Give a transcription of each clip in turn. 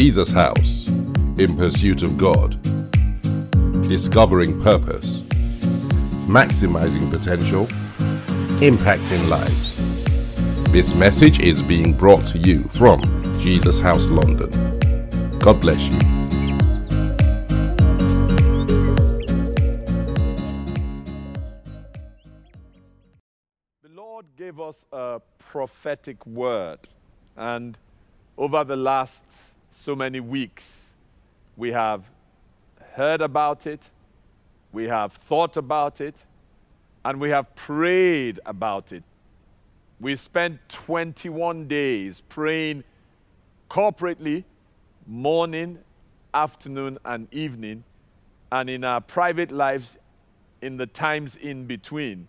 Jesus House in pursuit of God, discovering purpose, maximizing potential, impacting lives. This message is being brought to you from Jesus House London. God bless you. The Lord gave us a prophetic word, and over the last so many weeks, we have heard about it, we have thought about it, and we have prayed about it. We spent 21 days praying corporately, morning, afternoon, and evening, and in our private lives in the times in between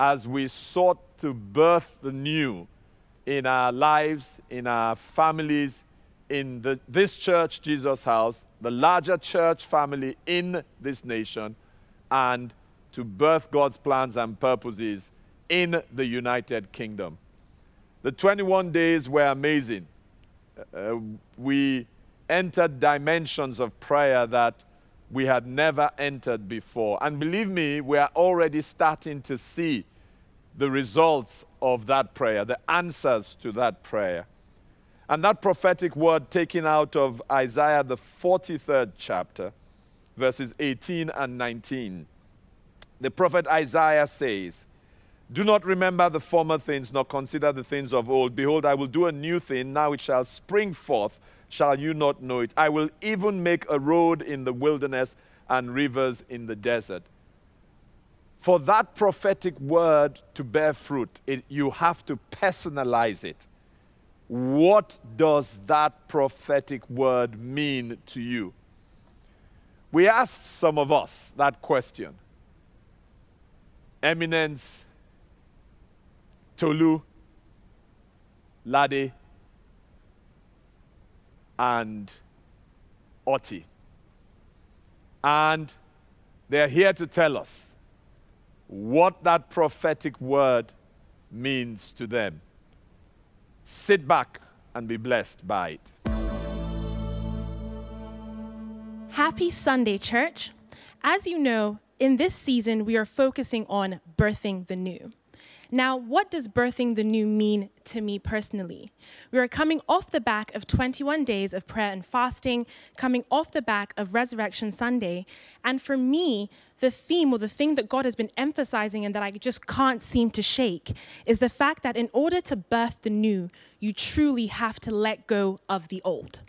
as we sought to birth the new in our lives, in our families, in the, this church, Jesus House, the larger church family in this nation, and to birth God's plans and purposes in the United Kingdom. The 21 days were amazing. Uh, we entered dimensions of prayer that we had never entered before. And believe me, we are already starting to see the results of that prayer, the answers to that prayer. And that prophetic word taken out of Isaiah, the 43rd chapter, verses 18 and 19. The prophet Isaiah says, Do not remember the former things, nor consider the things of old. Behold, I will do a new thing. Now it shall spring forth. Shall you not know it? I will even make a road in the wilderness and rivers in the desert for that prophetic word to bear fruit, it, you have to personalize it. What does that prophetic word mean to you? We asked some of us that question. Eminence, Tolu, Lade, and Oti. And they're here to tell us what that prophetic word means to them. Sit back and be blessed by it. Happy Sunday, church. As you know, in this season, we are focusing on birthing the new. Now, what does birthing the new mean to me personally? We are coming off the back of 21 days of prayer and fasting, coming off the back of Resurrection Sunday. And for me, the theme or the thing that God has been emphasizing and that I just can't seem to shake is the fact that in order to birth the new, you truly have to let go of the old.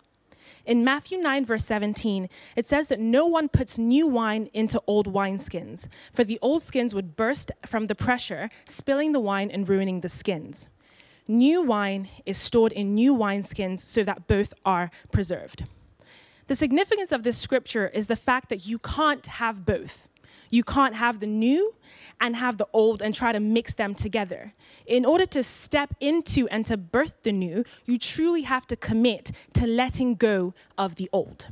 In Matthew 9, verse 17, it says that no one puts new wine into old wineskins, for the old skins would burst from the pressure, spilling the wine and ruining the skins. New wine is stored in new wineskins so that both are preserved. The significance of this scripture is the fact that you can't have both. You can't have the new and have the old and try to mix them together. In order to step into and to birth the new, you truly have to commit to letting go of the old.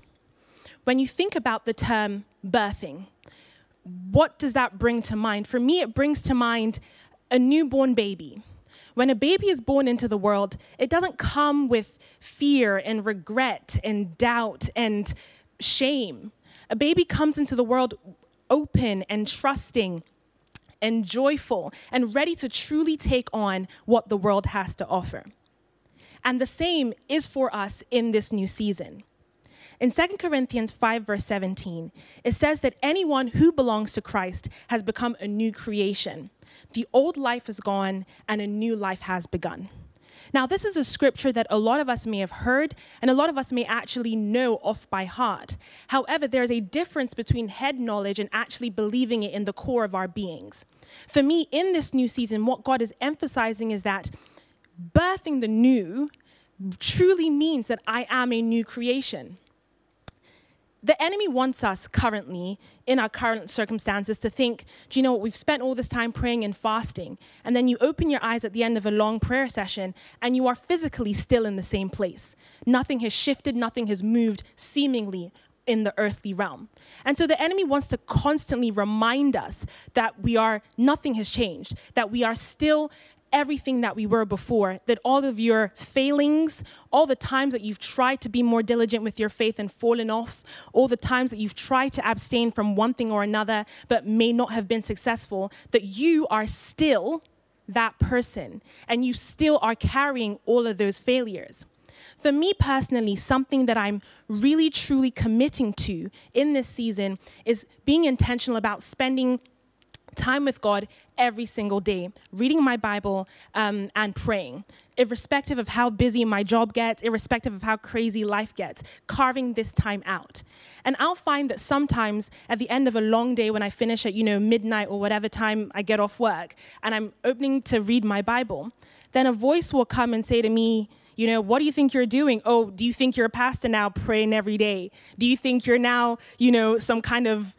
When you think about the term birthing, what does that bring to mind? For me, it brings to mind a newborn baby. When a baby is born into the world, it doesn't come with fear and regret and doubt and shame. A baby comes into the world open and trusting and joyful and ready to truly take on what the world has to offer. And the same is for us in this new season. In 2 Corinthians 5, verse 17, it says that anyone who belongs to Christ has become a new creation. The old life is gone and a new life has begun. Now, this is a scripture that a lot of us may have heard and a lot of us may actually know off by heart. However, there's a difference between head knowledge and actually believing it in the core of our beings. For me, in this new season, what God is emphasizing is that birthing the new truly means that I am a new creation the enemy wants us currently, in our current circumstances, to think, do you know what, we've spent all this time praying and fasting, and then you open your eyes at the end of a long prayer session, and you are physically still in the same place. Nothing has shifted, nothing has moved, seemingly, in the earthly realm. And so the enemy wants to constantly remind us that we are, nothing has changed, that we are still everything that we were before, that all of your failings, all the times that you've tried to be more diligent with your faith and fallen off, all the times that you've tried to abstain from one thing or another but may not have been successful, that you are still that person and you still are carrying all of those failures. For me personally, something that I'm really truly committing to in this season is being intentional about spending time with God every single day, reading my Bible um, and praying, irrespective of how busy my job gets, irrespective of how crazy life gets, carving this time out. And I'll find that sometimes at the end of a long day, when I finish at, you know, midnight or whatever time I get off work, and I'm opening to read my Bible, then a voice will come and say to me, you know, what do you think you're doing? Oh, do you think you're a pastor now praying every day? Do you think you're now, you know, some kind of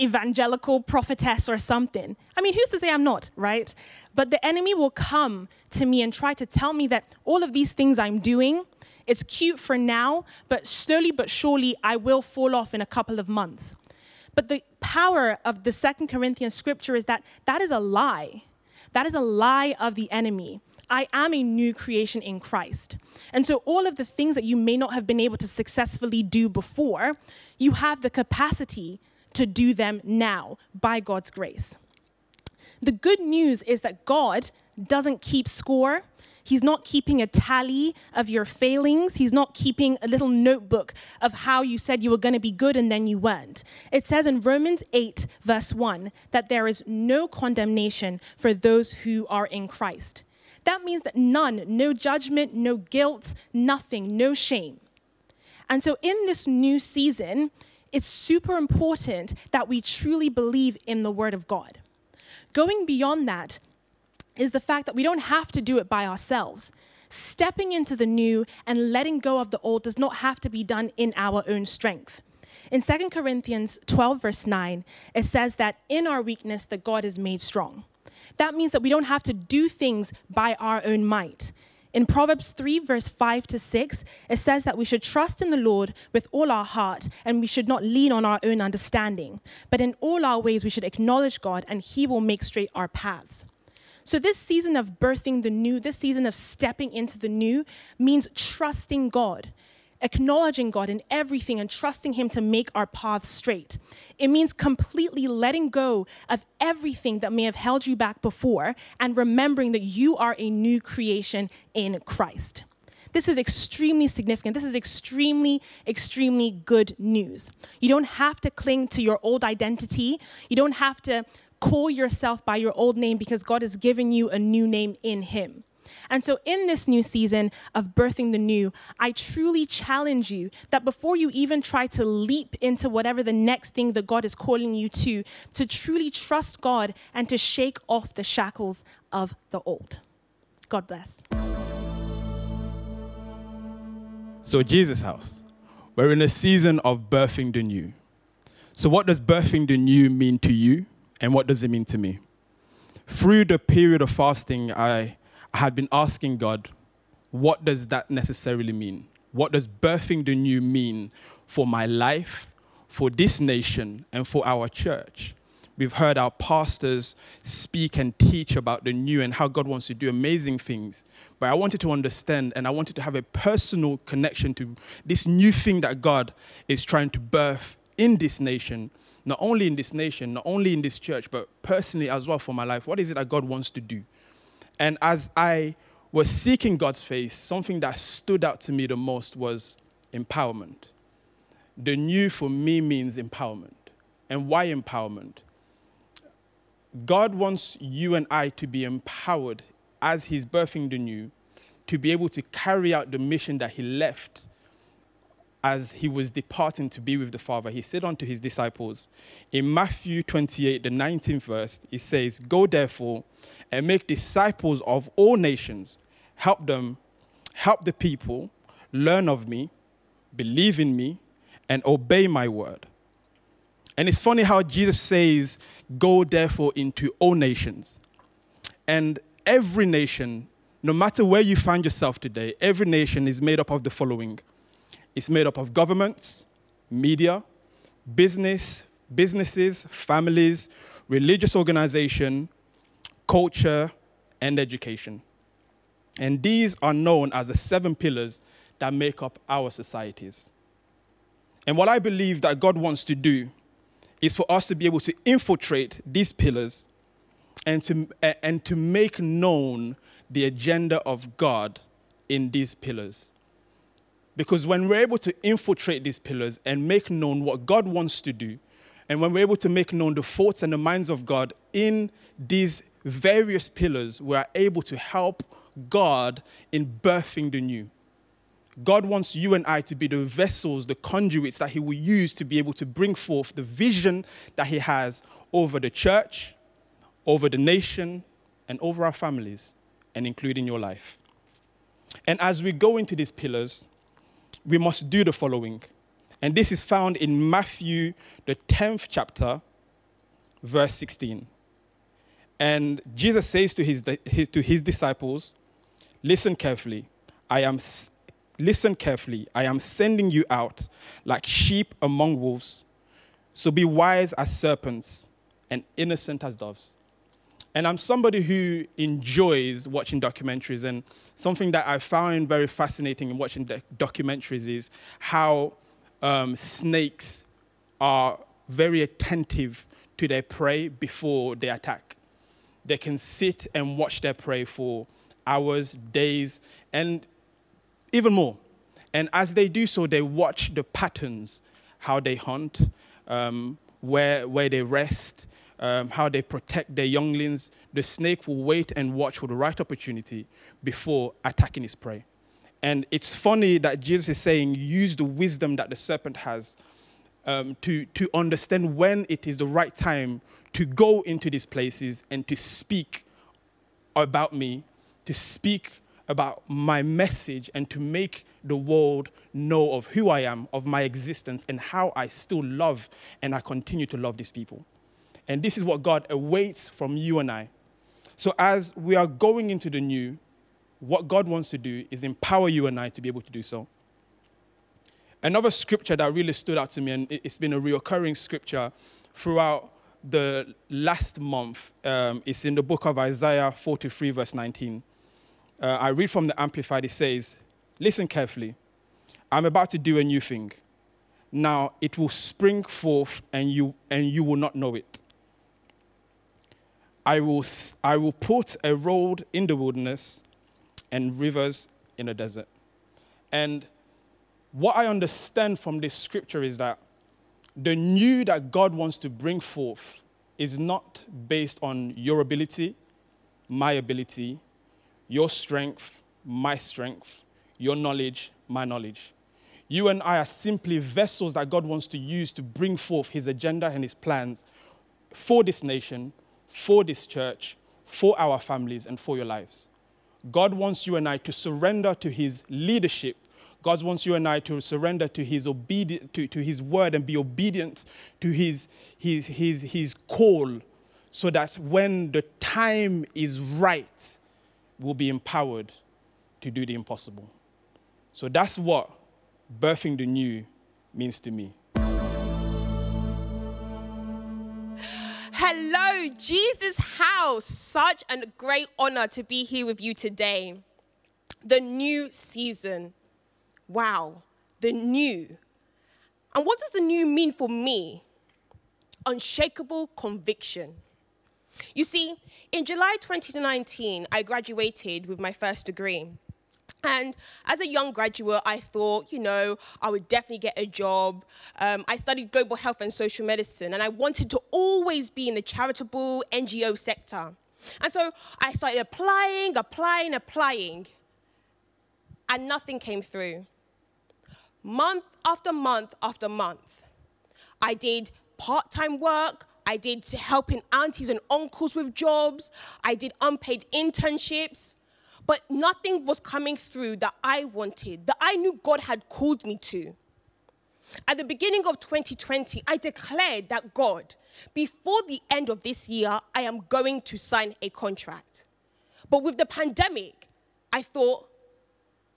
evangelical prophetess or something. I mean, who's to say I'm not, right? But the enemy will come to me and try to tell me that all of these things I'm doing, it's cute for now, but slowly but surely I will fall off in a couple of months. But the power of the Second Corinthians scripture is that that is a lie. That is a lie of the enemy. I am a new creation in Christ. And so, all of the things that you may not have been able to successfully do before, you have the capacity to do them now by God's grace. The good news is that God doesn't keep score. He's not keeping a tally of your failings. He's not keeping a little notebook of how you said you were going to be good and then you weren't. It says in Romans 8, verse 1, that there is no condemnation for those who are in Christ. That means that none, no judgment, no guilt, nothing, no shame. And so in this new season, it's super important that we truly believe in the Word of God. Going beyond that is the fact that we don't have to do it by ourselves. Stepping into the new and letting go of the old does not have to be done in our own strength. In 2 Corinthians 12, verse 9, it says that in our weakness, that God is made strong. That means that we don't have to do things by our own might. In Proverbs 3, verse 5 to 6, it says that we should trust in the Lord with all our heart and we should not lean on our own understanding. But in all our ways, we should acknowledge God and He will make straight our paths. So, this season of birthing the new, this season of stepping into the new, means trusting God acknowledging God in everything and trusting Him to make our path straight. It means completely letting go of everything that may have held you back before and remembering that you are a new creation in Christ. This is extremely significant. This is extremely, extremely good news. You don't have to cling to your old identity. You don't have to call yourself by your old name because God has given you a new name in Him. And so, in this new season of birthing the new, I truly challenge you that before you even try to leap into whatever the next thing that God is calling you to, to truly trust God and to shake off the shackles of the old. God bless. So, Jesus House, we're in a season of birthing the new. So, what does birthing the new mean to you, and what does it mean to me? Through the period of fasting, I I had been asking God, what does that necessarily mean? What does birthing the new mean for my life, for this nation, and for our church? We've heard our pastors speak and teach about the new and how God wants to do amazing things. But I wanted to understand and I wanted to have a personal connection to this new thing that God is trying to birth in this nation, not only in this nation, not only in this church, but personally as well for my life. What is it that God wants to do? And as I was seeking God's face, something that stood out to me the most was empowerment. The new for me means empowerment. And why empowerment? God wants you and I to be empowered as He's birthing the new, to be able to carry out the mission that He left as he was departing to be with the Father, he said unto his disciples, in Matthew 28, the 19th verse, he says, Go therefore and make disciples of all nations, help them, help the people, learn of me, believe in me, and obey my word. And it's funny how Jesus says, Go therefore into all nations. And every nation, no matter where you find yourself today, every nation is made up of the following it's made up of governments, media, business, businesses, families, religious organization, culture, and education. And these are known as the seven pillars that make up our societies. And what I believe that God wants to do is for us to be able to infiltrate these pillars and to, and to make known the agenda of God in these pillars. Because when we're able to infiltrate these pillars and make known what God wants to do, and when we're able to make known the thoughts and the minds of God in these various pillars, we are able to help God in birthing the new. God wants you and I to be the vessels, the conduits that He will use to be able to bring forth the vision that He has over the church, over the nation, and over our families, and including your life. And as we go into these pillars, we must do the following. And this is found in Matthew, the 10th chapter, verse 16. And Jesus says to his, to his disciples, Listen carefully. I am, listen carefully. I am sending you out like sheep among wolves. So be wise as serpents and innocent as doves. And I'm somebody who enjoys watching documentaries. And something that I found very fascinating in watching documentaries is how um, snakes are very attentive to their prey before they attack. They can sit and watch their prey for hours, days, and even more. And as they do so, they watch the patterns, how they hunt, um, where, where they rest, um, how they protect their younglings. The snake will wait and watch for the right opportunity before attacking his prey. And it's funny that Jesus is saying, use the wisdom that the serpent has um, to, to understand when it is the right time to go into these places and to speak about me to speak about my message and to make the world know of who I am, of my existence, and how I still love and I continue to love these people. And this is what God awaits from you and I. So, as we are going into the new, what God wants to do is empower you and I to be able to do so. Another scripture that really stood out to me, and it's been a reoccurring scripture throughout the last month, um, is in the book of Isaiah 43, verse 19 uh, I read from the Amplified, it says, Listen carefully. I'm about to do a new thing. Now it will spring forth and you, and you will not know it. I will, I will put a road in the wilderness and rivers in the desert. And what I understand from this scripture is that the new that God wants to bring forth is not based on your ability, my ability, your strength, my strength, your knowledge, my knowledge. You and I are simply vessels that God wants to use to bring forth his agenda and his plans for this nation, for this church, for our families, and for your lives. God wants you and I to surrender to his leadership. God wants you and I to surrender to his, obedi- to, to his word and be obedient to his, his, his, his call so that when the time is right, we'll be empowered to do the impossible. So that's what birthing the new means to me. Hello, Jesus House. Such a great honor to be here with you today. The new season. Wow, the new. And what does the new mean for me? Unshakable conviction. You see, in July 2019, I graduated with my first degree. And as a young graduate, I thought, you know, I would definitely get a job. Um, I studied global health and social medicine, and I wanted to always be in the charitable NGO sector. And so I started applying, applying, applying, and nothing came through. Month after month after month, I did part time work, I did helping aunties and uncles with jobs. I did unpaid internships. But nothing was coming through that I wanted, that I knew God had called me to. At the beginning of 2020, I declared that God, before the end of this year, I am going to sign a contract. But with the pandemic, I thought,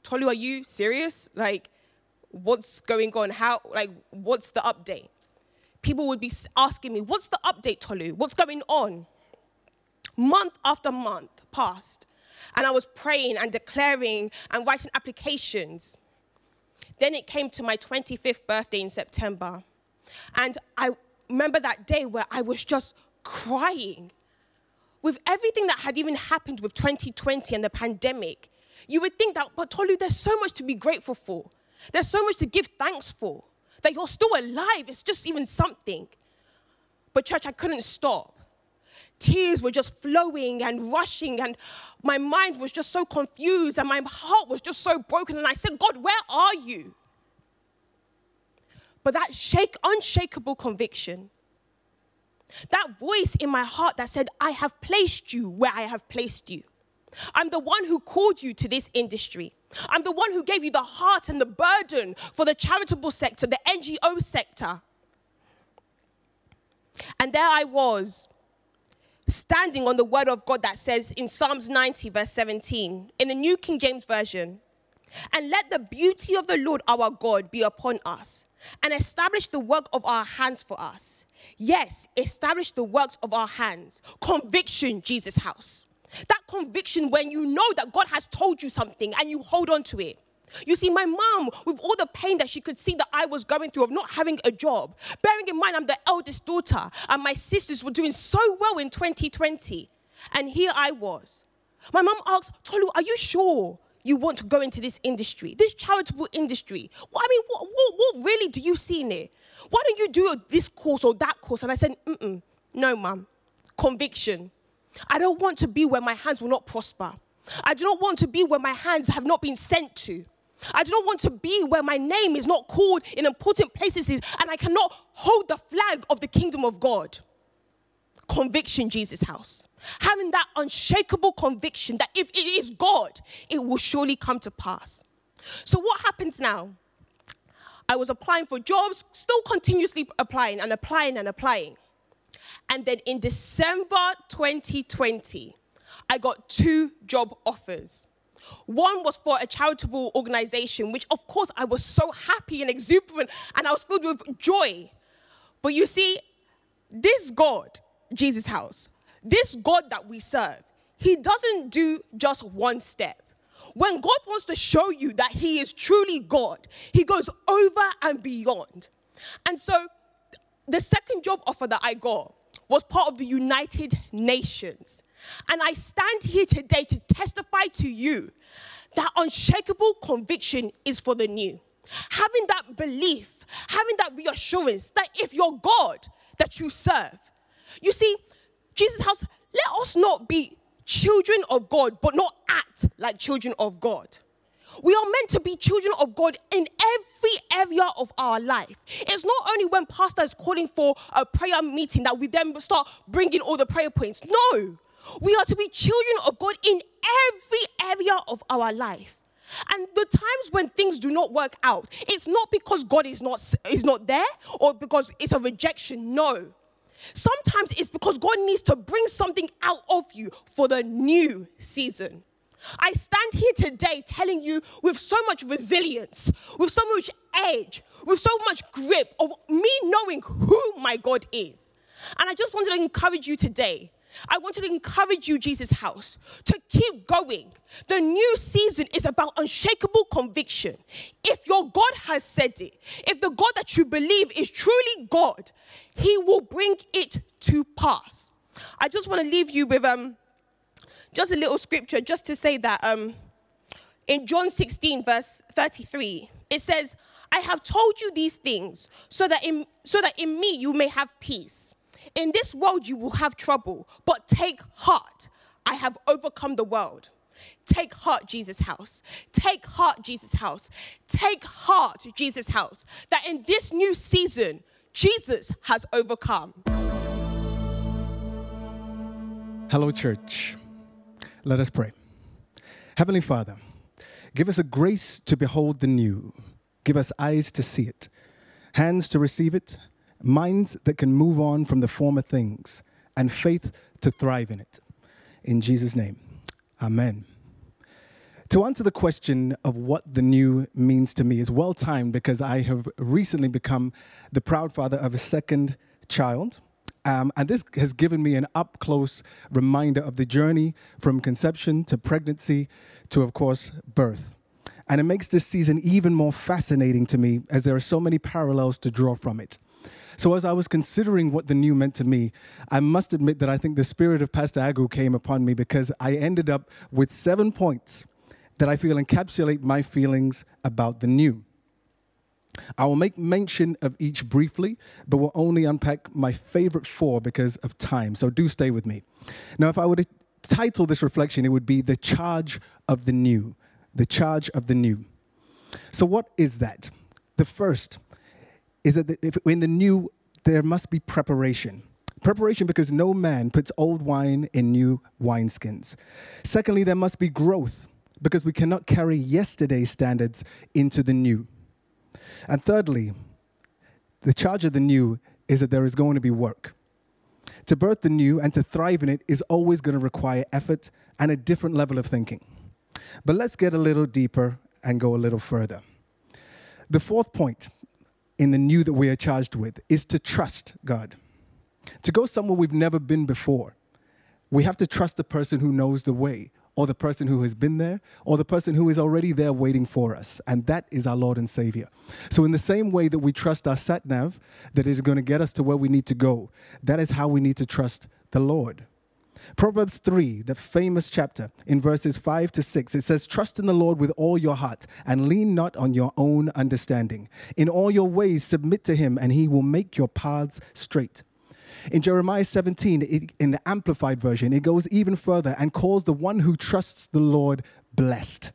Tolu, are you serious? Like, what's going on? How, like, what's the update? people would be asking me, What's the update, Tolu? What's going on? Month after month passed, and I was praying and declaring and writing applications. Then it came to my 25th birthday in September. And I remember that day where I was just crying. With everything that had even happened with 2020 and the pandemic, you would think that, but Tolu, there's so much to be grateful for. There's so much to give thanks for. That you're still alive, it's just even something. But, church, I couldn't stop. Tears were just flowing and rushing, and my mind was just so confused, and my heart was just so broken. And I said, God, where are you? But that shake, unshakable conviction, that voice in my heart that said, I have placed you where I have placed you. I'm the one who called you to this industry. I'm the one who gave you the heart and the burden for the charitable sector, the NGO sector. And there I was, standing on the word of God that says in Psalms 90, verse 17, in the New King James Version, and let the beauty of the Lord our God be upon us, and establish the work of our hands for us. Yes, establish the works of our hands. Conviction, Jesus' house. That conviction when you know that God has told you something and you hold on to it. You see, my mom, with all the pain that she could see that I was going through of not having a job, bearing in mind I'm the eldest daughter, and my sisters were doing so well in 2020. And here I was. My mom asked, Tolu, are you sure you want to go into this industry, this charitable industry? Well, I mean, what, what, what really do you see in it? Why don't you do this course or that course? And I said, Mm-mm, no, mom. Conviction. I don't want to be where my hands will not prosper. I do not want to be where my hands have not been sent to. I do not want to be where my name is not called in important places and I cannot hold the flag of the kingdom of God. Conviction, Jesus' house. Having that unshakable conviction that if it is God, it will surely come to pass. So, what happens now? I was applying for jobs, still continuously applying and applying and applying. And then in December 2020, I got two job offers. One was for a charitable organization, which of course I was so happy and exuberant and I was filled with joy. But you see, this God, Jesus' house, this God that we serve, he doesn't do just one step. When God wants to show you that He is truly God, He goes over and beyond. And so, the second job offer that I got was part of the United Nations. And I stand here today to testify to you that unshakable conviction is for the new. Having that belief, having that reassurance that if you're God that you serve, you see, Jesus' house, let us not be children of God, but not act like children of God. We are meant to be children of God in every area of our life. It's not only when pastor is calling for a prayer meeting that we then start bringing all the prayer points. No, we are to be children of God in every area of our life. And the times when things do not work out, it's not because God is not, is not there or because it's a rejection. No. Sometimes it's because God needs to bring something out of you for the new season. I stand here today telling you with so much resilience, with so much edge, with so much grip of me knowing who my God is. And I just wanted to encourage you today I wanted to encourage you, Jesus House, to keep going. The new season is about unshakable conviction. If your God has said it, if the God that you believe is truly God, He will bring it to pass. I just want to leave you with um, just a little scripture just to say that um, in John 16, verse 33, it says, I have told you these things so that in, so that in me you may have peace. In this world you will have trouble, but take heart. I have overcome the world. Take heart, Jesus' house. Take heart, Jesus' house. Take heart, Jesus' house. That in this new season, Jesus has overcome. Hello, church. Let us pray. Heavenly Father, give us a grace to behold the new. Give us eyes to see it, hands to receive it, minds that can move on from the former things, and faith to thrive in it. In Jesus' name, amen. To answer the question of what the new means to me is well timed because I have recently become the proud father of a second child. Um, and this has given me an up close reminder of the journey from conception to pregnancy to, of course, birth. And it makes this season even more fascinating to me as there are so many parallels to draw from it. So, as I was considering what the new meant to me, I must admit that I think the spirit of Pastor Agu came upon me because I ended up with seven points that I feel encapsulate my feelings about the new. I will make mention of each briefly, but will only unpack my favorite four because of time. So do stay with me. Now, if I were to title this reflection, it would be The Charge of the New. The Charge of the New. So, what is that? The first is that if in the new, there must be preparation. Preparation because no man puts old wine in new wineskins. Secondly, there must be growth because we cannot carry yesterday's standards into the new. And thirdly, the charge of the new is that there is going to be work. To birth the new and to thrive in it is always going to require effort and a different level of thinking. But let's get a little deeper and go a little further. The fourth point in the new that we are charged with is to trust God. To go somewhere we've never been before, we have to trust the person who knows the way, or the person who has been there, or the person who is already there waiting for us. And that is our Lord and Savior. So, in the same way that we trust our sat nav, that it is going to get us to where we need to go, that is how we need to trust the Lord. Proverbs 3, the famous chapter, in verses 5 to 6, it says, Trust in the Lord with all your heart and lean not on your own understanding. In all your ways, submit to him, and he will make your paths straight. In Jeremiah 17, it, in the Amplified Version, it goes even further and calls the one who trusts the Lord blessed.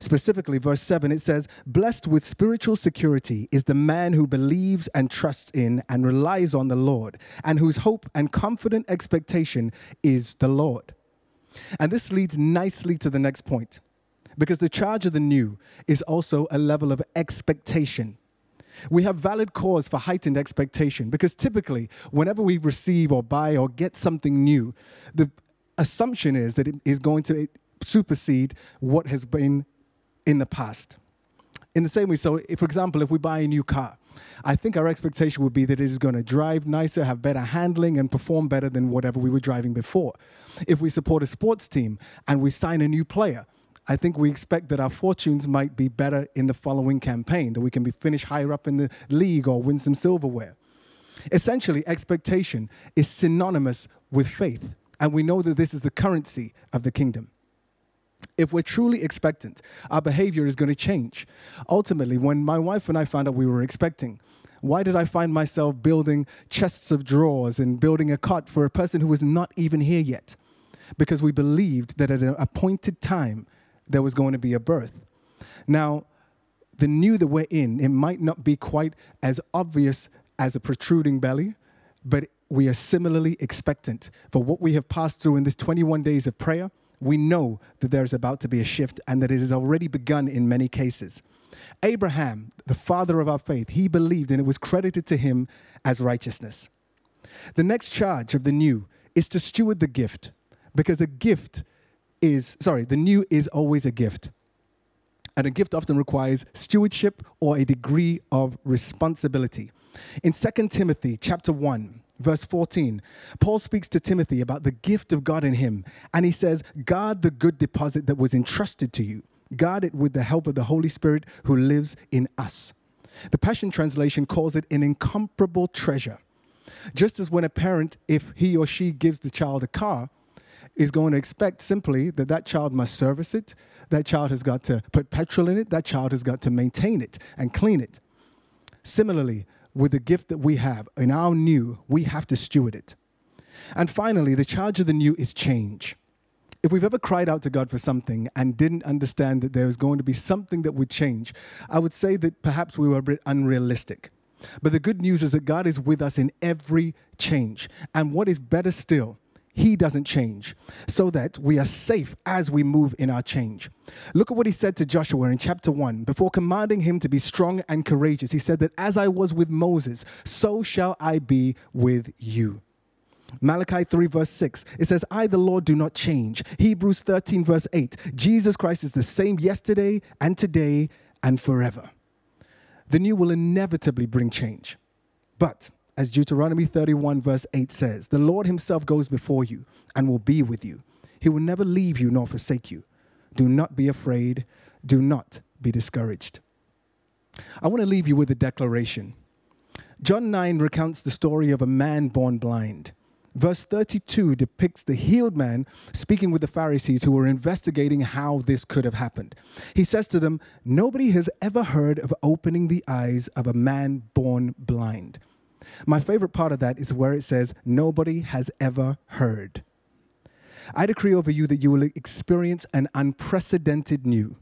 Specifically, verse 7, it says, Blessed with spiritual security is the man who believes and trusts in and relies on the Lord, and whose hope and confident expectation is the Lord. And this leads nicely to the next point, because the charge of the new is also a level of expectation we have valid cause for heightened expectation because typically, whenever we receive or buy or get something new, the assumption is that it is going to supersede what has been in the past. In the same way, so if, for example, if we buy a new car, I think our expectation would be that it is going to drive nicer, have better handling, and perform better than whatever we were driving before. If we support a sports team and we sign a new player, I think we expect that our fortunes might be better in the following campaign, that we can be finished higher up in the league or win some silverware. Essentially, expectation is synonymous with faith, and we know that this is the currency of the kingdom. If we're truly expectant, our behavior is going to change. Ultimately, when my wife and I found out we were expecting, why did I find myself building chests of drawers and building a cot for a person who was not even here yet? Because we believed that at an appointed time, there was going to be a birth. Now, the new that we're in, it might not be quite as obvious as a protruding belly, but we are similarly expectant for what we have passed through in this 21 days of prayer. We know that there is about to be a shift and that it has already begun in many cases. Abraham, the father of our faith, he believed and it was credited to him as righteousness. The next charge of the new is to steward the gift because a gift is, sorry, the new is always a gift. And a gift often requires stewardship or a degree of responsibility. In 2 Timothy chapter 1, verse 14, Paul speaks to Timothy about the gift of God in him. And he says, Guard the good deposit that was entrusted to you. Guard it with the help of the Holy Spirit who lives in us. The Passion Translation calls it an incomparable treasure. Just as when a parent, if he or she gives the child a car, is going to expect simply that that child must service it, that child has got to put petrol in it, that child has got to maintain it and clean it. Similarly, with the gift that we have in our new, we have to steward it. And finally, the charge of the new is change. If we've ever cried out to God for something and didn't understand that there was going to be something that would change, I would say that perhaps we were a bit unrealistic. But the good news is that God is with us in every change. And what is better still, he doesn't change, so that we are safe as we move in our change. Look at what he said to Joshua in chapter 1. Before commanding him to be strong and courageous, he said that as I was with Moses, so shall I be with you. Malachi 3, verse 6, it says, I, the Lord, do not change. Hebrews 13, verse 8, Jesus Christ is the same yesterday and today and forever. The new will inevitably bring change. But as Deuteronomy 31, verse 8 says The Lord himself goes before you and will be with you. He will never leave you nor forsake you. Do not be afraid. Do not be discouraged. I want to leave you with a declaration. John 9 recounts the story of a man born blind. Verse 32 depicts the healed man speaking with the Pharisees who were investigating how this could have happened. He says to them, Nobody has ever heard of opening the eyes of a man born blind. My favorite part of that is where it says, Nobody has ever heard. I decree over you that you will experience an unprecedented new.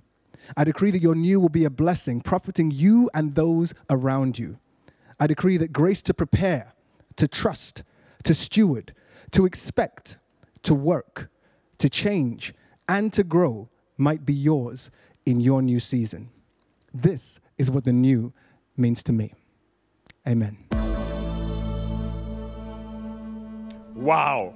I decree that your new will be a blessing, profiting you and those around you. I decree that grace to prepare, to trust, to steward, to expect, to work, to change, and to grow might be yours in your new season. This is what the new means to me. Amen. Wow.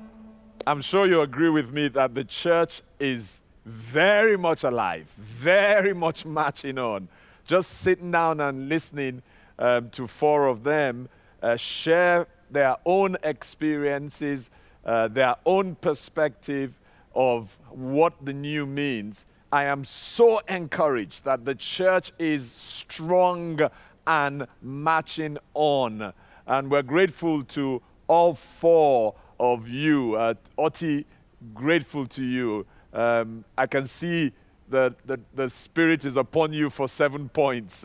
I'm sure you agree with me that the church is very much alive, very much marching on. Just sitting down and listening um, to four of them uh, share their own experiences, uh, their own perspective of what the new means. I am so encouraged that the church is strong and marching on. And we're grateful to all four of you. Uh, Oti, grateful to you. Um, I can see the, the, the Spirit is upon you for seven points.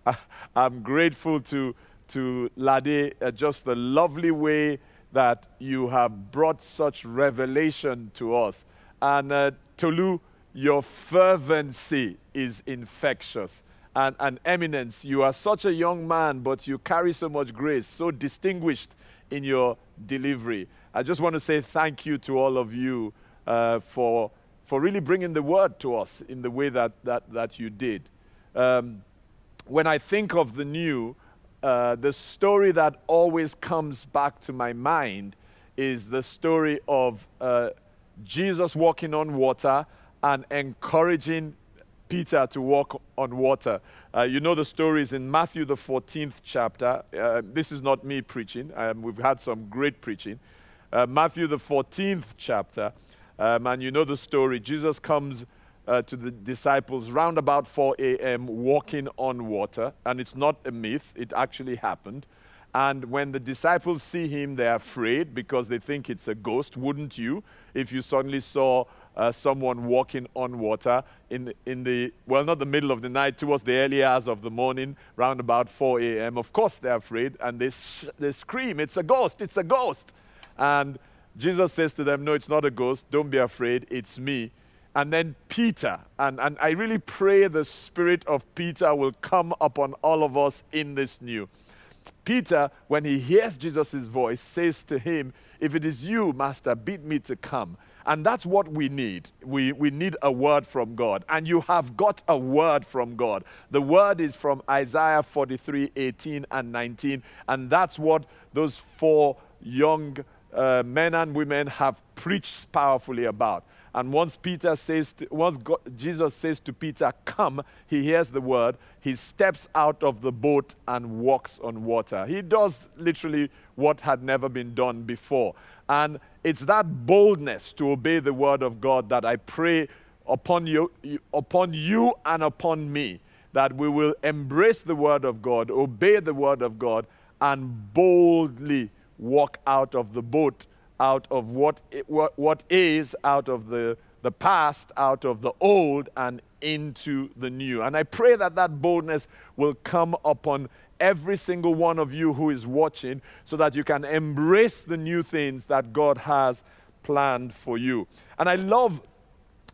I'm grateful to, to Lade, uh, just the lovely way that you have brought such revelation to us. And uh, Tolu, your fervency is infectious. And, and eminence, you are such a young man, but you carry so much grace, so distinguished in your delivery. I just want to say thank you to all of you uh, for, for really bringing the word to us in the way that, that, that you did. Um, when I think of the new, uh, the story that always comes back to my mind is the story of uh, Jesus walking on water and encouraging Peter to walk on water. Uh, you know the story is in Matthew, the 14th chapter. Uh, this is not me preaching, um, we've had some great preaching. Uh, Matthew, the 14th chapter, um, and you know the story. Jesus comes uh, to the disciples round about 4 a.m. walking on water, and it's not a myth, it actually happened. And when the disciples see him, they're afraid because they think it's a ghost. Wouldn't you if you suddenly saw uh, someone walking on water in the, in the, well, not the middle of the night, towards the early hours of the morning, round about 4 a.m.? Of course they're afraid and they, sh- they scream, It's a ghost, it's a ghost. And Jesus says to them, No, it's not a ghost. Don't be afraid. It's me. And then Peter, and, and I really pray the spirit of Peter will come upon all of us in this new. Peter, when he hears Jesus' voice, says to him, If it is you, Master, bid me to come. And that's what we need. We, we need a word from God. And you have got a word from God. The word is from Isaiah 43 18 and 19. And that's what those four young uh, men and women have preached powerfully about. And once Peter says, to, once God, Jesus says to Peter, "Come," he hears the word. He steps out of the boat and walks on water. He does literally what had never been done before. And it's that boldness to obey the word of God that I pray upon you, upon you and upon me, that we will embrace the word of God, obey the word of God, and boldly walk out of the boat, out of what, what, what is, out of the, the past, out of the old, and into the new. And I pray that that boldness will come upon every single one of you who is watching so that you can embrace the new things that God has planned for you. And I love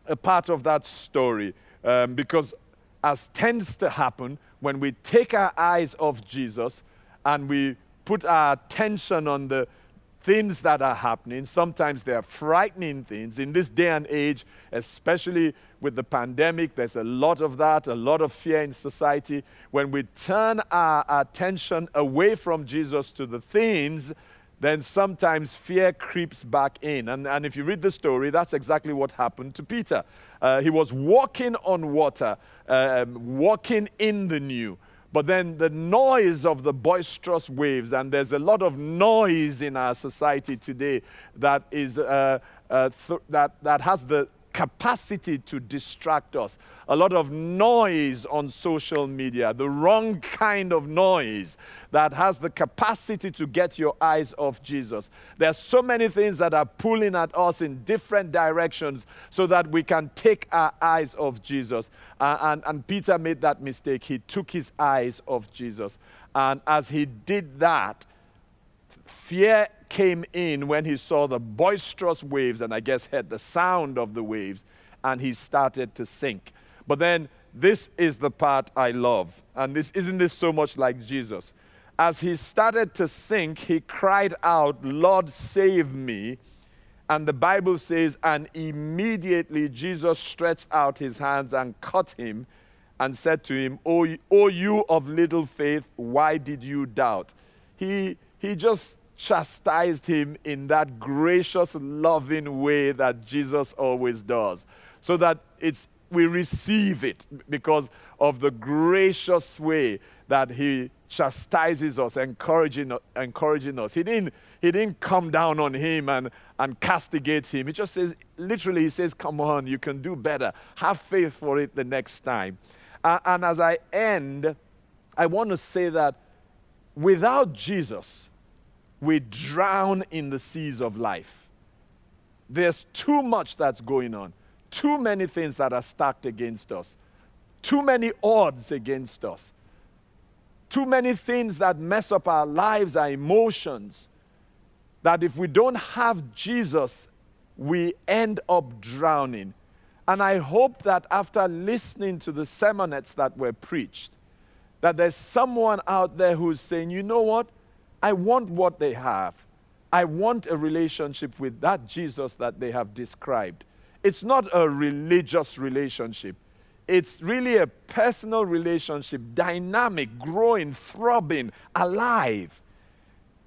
a part of that story um, because, as tends to happen, when we take our eyes off Jesus and we put our attention on the things that are happening. Sometimes they are frightening things. In this day and age, especially with the pandemic, there's a lot of that, a lot of fear in society. When we turn our attention away from Jesus to the things, then sometimes fear creeps back in. And, and if you read the story, that's exactly what happened to Peter. Uh, he was walking on water, um, walking in the new. But then the noise of the boisterous waves, and there's a lot of noise in our society today that, is, uh, uh, th- that, that has the capacity to distract us. A lot of noise on social media, the wrong kind of noise that has the capacity to get your eyes off Jesus. There are so many things that are pulling at us in different directions so that we can take our eyes off Jesus. Uh, and, and Peter made that mistake. He took his eyes off Jesus. And as he did that, fear came in when he saw the boisterous waves and I guess heard the sound of the waves and he started to sink. But then this is the part I love. And this isn't this so much like Jesus. As he started to sink, he cried out, "Lord, save me." And the Bible says, and immediately Jesus stretched out his hands and caught him and said to him, O, o you of little faith, why did you doubt? He, he just chastised him in that gracious, loving way that Jesus always does. So that it's we receive it because of the gracious way that he chastises us, encouraging, encouraging us. He didn't, he didn't come down on him and, and castigate him. He just says, literally, he says, Come on, you can do better. Have faith for it the next time. Uh, and as I end, I want to say that without Jesus, we drown in the seas of life. There's too much that's going on, too many things that are stacked against us, too many odds against us, too many things that mess up our lives, our emotions, that if we don't have Jesus, we end up drowning. And I hope that after listening to the sermonettes that were preached, that there's someone out there who's saying, you know what? I want what they have. I want a relationship with that Jesus that they have described. It's not a religious relationship. It's really a personal relationship, dynamic, growing, throbbing, alive.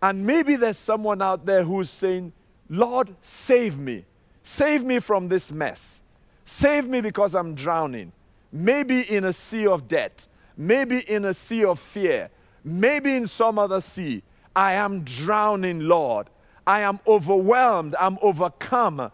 And maybe there's someone out there who's saying, Lord, save me. Save me from this mess. Save me because I'm drowning. Maybe in a sea of debt. Maybe in a sea of fear. Maybe in some other sea. I am drowning, Lord. I am overwhelmed. I'm overcome.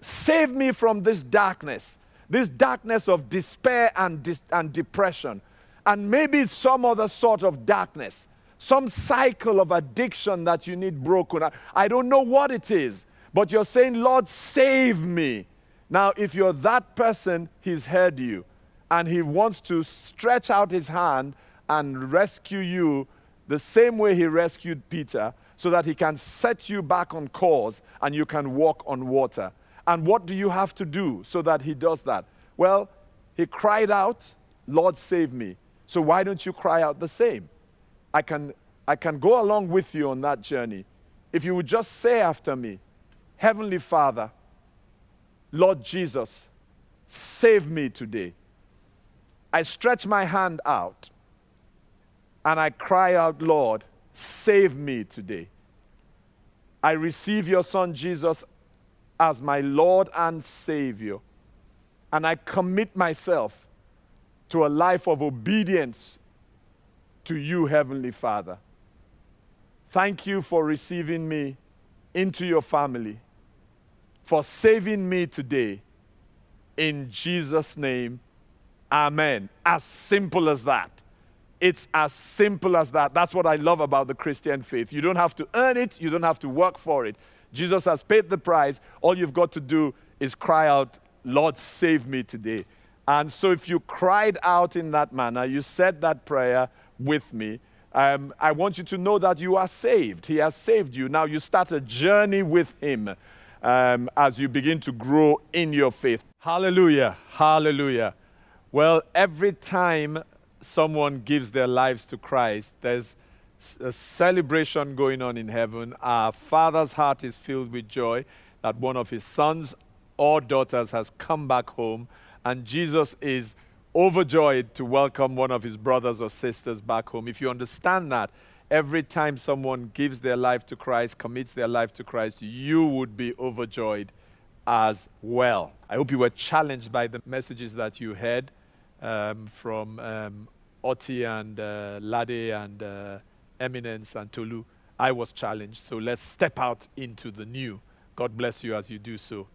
Save me from this darkness, this darkness of despair and, dis- and depression. And maybe some other sort of darkness, some cycle of addiction that you need broken. I, I don't know what it is, but you're saying, Lord, save me. Now, if you're that person, He's heard you and He wants to stretch out His hand and rescue you the same way he rescued Peter so that he can set you back on course and you can walk on water. And what do you have to do so that he does that? Well, he cried out, Lord, save me. So why don't you cry out the same? I can, I can go along with you on that journey. If you would just say after me, Heavenly Father, Lord Jesus, save me today. I stretch my hand out and I cry out, Lord, save me today. I receive your Son Jesus as my Lord and Savior, and I commit myself to a life of obedience to you, Heavenly Father. Thank you for receiving me into your family, for saving me today. In Jesus' name, Amen. As simple as that. It's as simple as that. That's what I love about the Christian faith. You don't have to earn it, you don't have to work for it. Jesus has paid the price. All you've got to do is cry out, Lord, save me today. And so if you cried out in that manner, you said that prayer with me, um, I want you to know that you are saved. He has saved you. Now you start a journey with Him um, as you begin to grow in your faith. Hallelujah. Hallelujah. Well, every time someone gives their lives to Christ, there's a celebration going on in heaven. Our Father's heart is filled with joy that one of his sons or daughters has come back home, and Jesus is overjoyed to welcome one of his brothers or sisters back home. If you understand that, every time someone gives their life to Christ, commits their life to Christ, you would be overjoyed as well. I hope you were challenged by the messages that you heard um, from um, Oti and uh, Lade and uh, Eminence and Tolu, I was challenged. So let's step out into the new. God bless you as you do so.